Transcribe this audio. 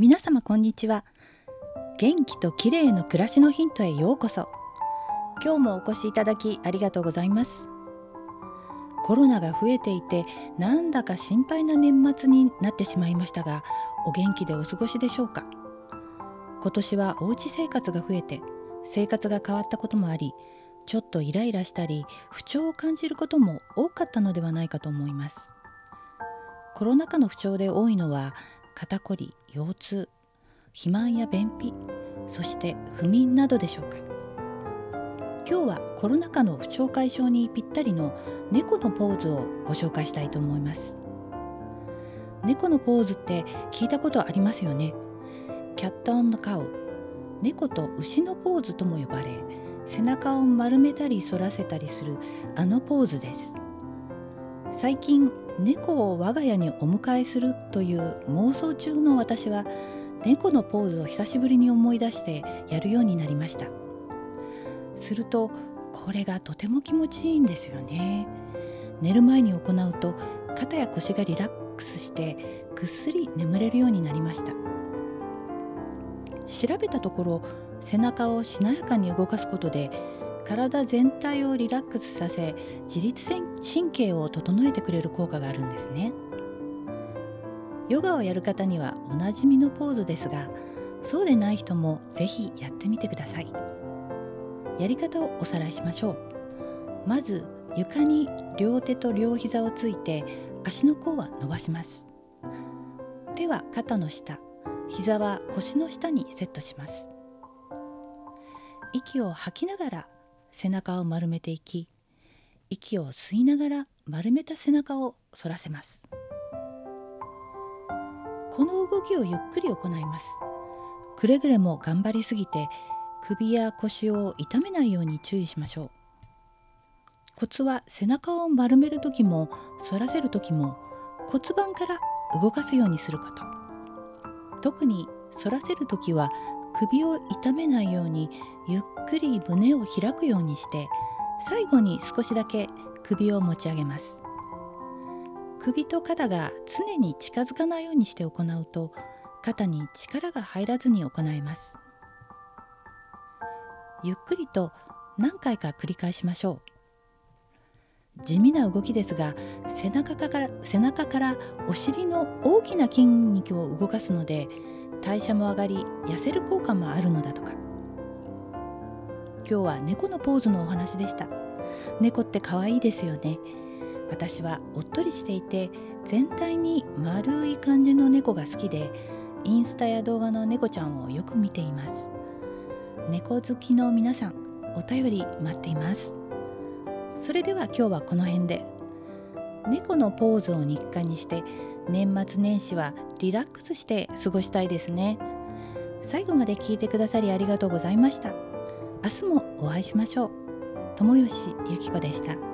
皆様こんにちは。元気と綺麗の暮らしのヒントへようこそ。今日もお越しいただきありがとうございます。コロナが増えていてなんだか心配な年末になってしまいましたがお元気でお過ごしでしょうか。今年はおうち生活が増えて生活が変わったこともありちょっとイライラしたり不調を感じることも多かったのではないかと思います。コロナ禍の不調で多いのは肩こり腰痛肥満や便秘そして不眠などでしょうか。今日はコロナ禍の不調解消にぴったりの猫のポーズをご紹介したいと思います。猫のポーズって聞いたことありますよね。キャットオンのカウ猫と牛のポーズとも呼ばれ背中を丸めたり反らせたりするあのポーズです。最近猫を我が家にお迎えするという妄想中の私は猫のポーズを久しぶりに思い出してやるようになりました。するとこれがとても気持ちいいんですよね。寝る前に行うと肩や腰がリラックスしてぐっすり眠れるようになりました。調べたところ背中をしなやかに動かすことで体全体をリラックスさせ自律神経を整えてくれる効果があるんですね。ヨガをやる方にはおなじみのポーズですがそうでない人もぜひやってみてください。やり方をおさらいしましょう。まず床に両手と両膝をついて足の甲は伸ばします。手は肩の下膝は腰の下にセットします。息を吐きながら背中を丸めていき息を吸いながら丸めた背中を反らせます。この動きをゆっくり行います。くれぐれも頑張りすぎて首や腰を痛めないように注意しましょう。コツは背中を丸める時も反らせる時も骨盤から動かすようにすること。特に反らせる時は首を痛めないようにゆっくり胸を開くようにして最後に少しだけ首を持ち上げます。首と肩が常に近づかないようにして行うと肩に力が入らずに行えます。ゆっくりと何回か繰り返しましょう。地味な動きですが背中から背中からお尻の大きな筋肉を動かすので代謝も上がり痩せる効果もあるのだとか。今日は猫のポーズのお話でした。猫って可愛いですよね。私はおっとりしていて全体に丸い感じの猫が好きでインスタや動画の猫ちゃんをよく見ています。猫好きの皆さんお便り待っています。それでは今日はこの辺で。猫のポーズを日課にして年末年始はリラックスして過ごしたいですね。最後まで聞いてくださりありがとうございました。明日もお会いしましょう。友吉ゆき子でした。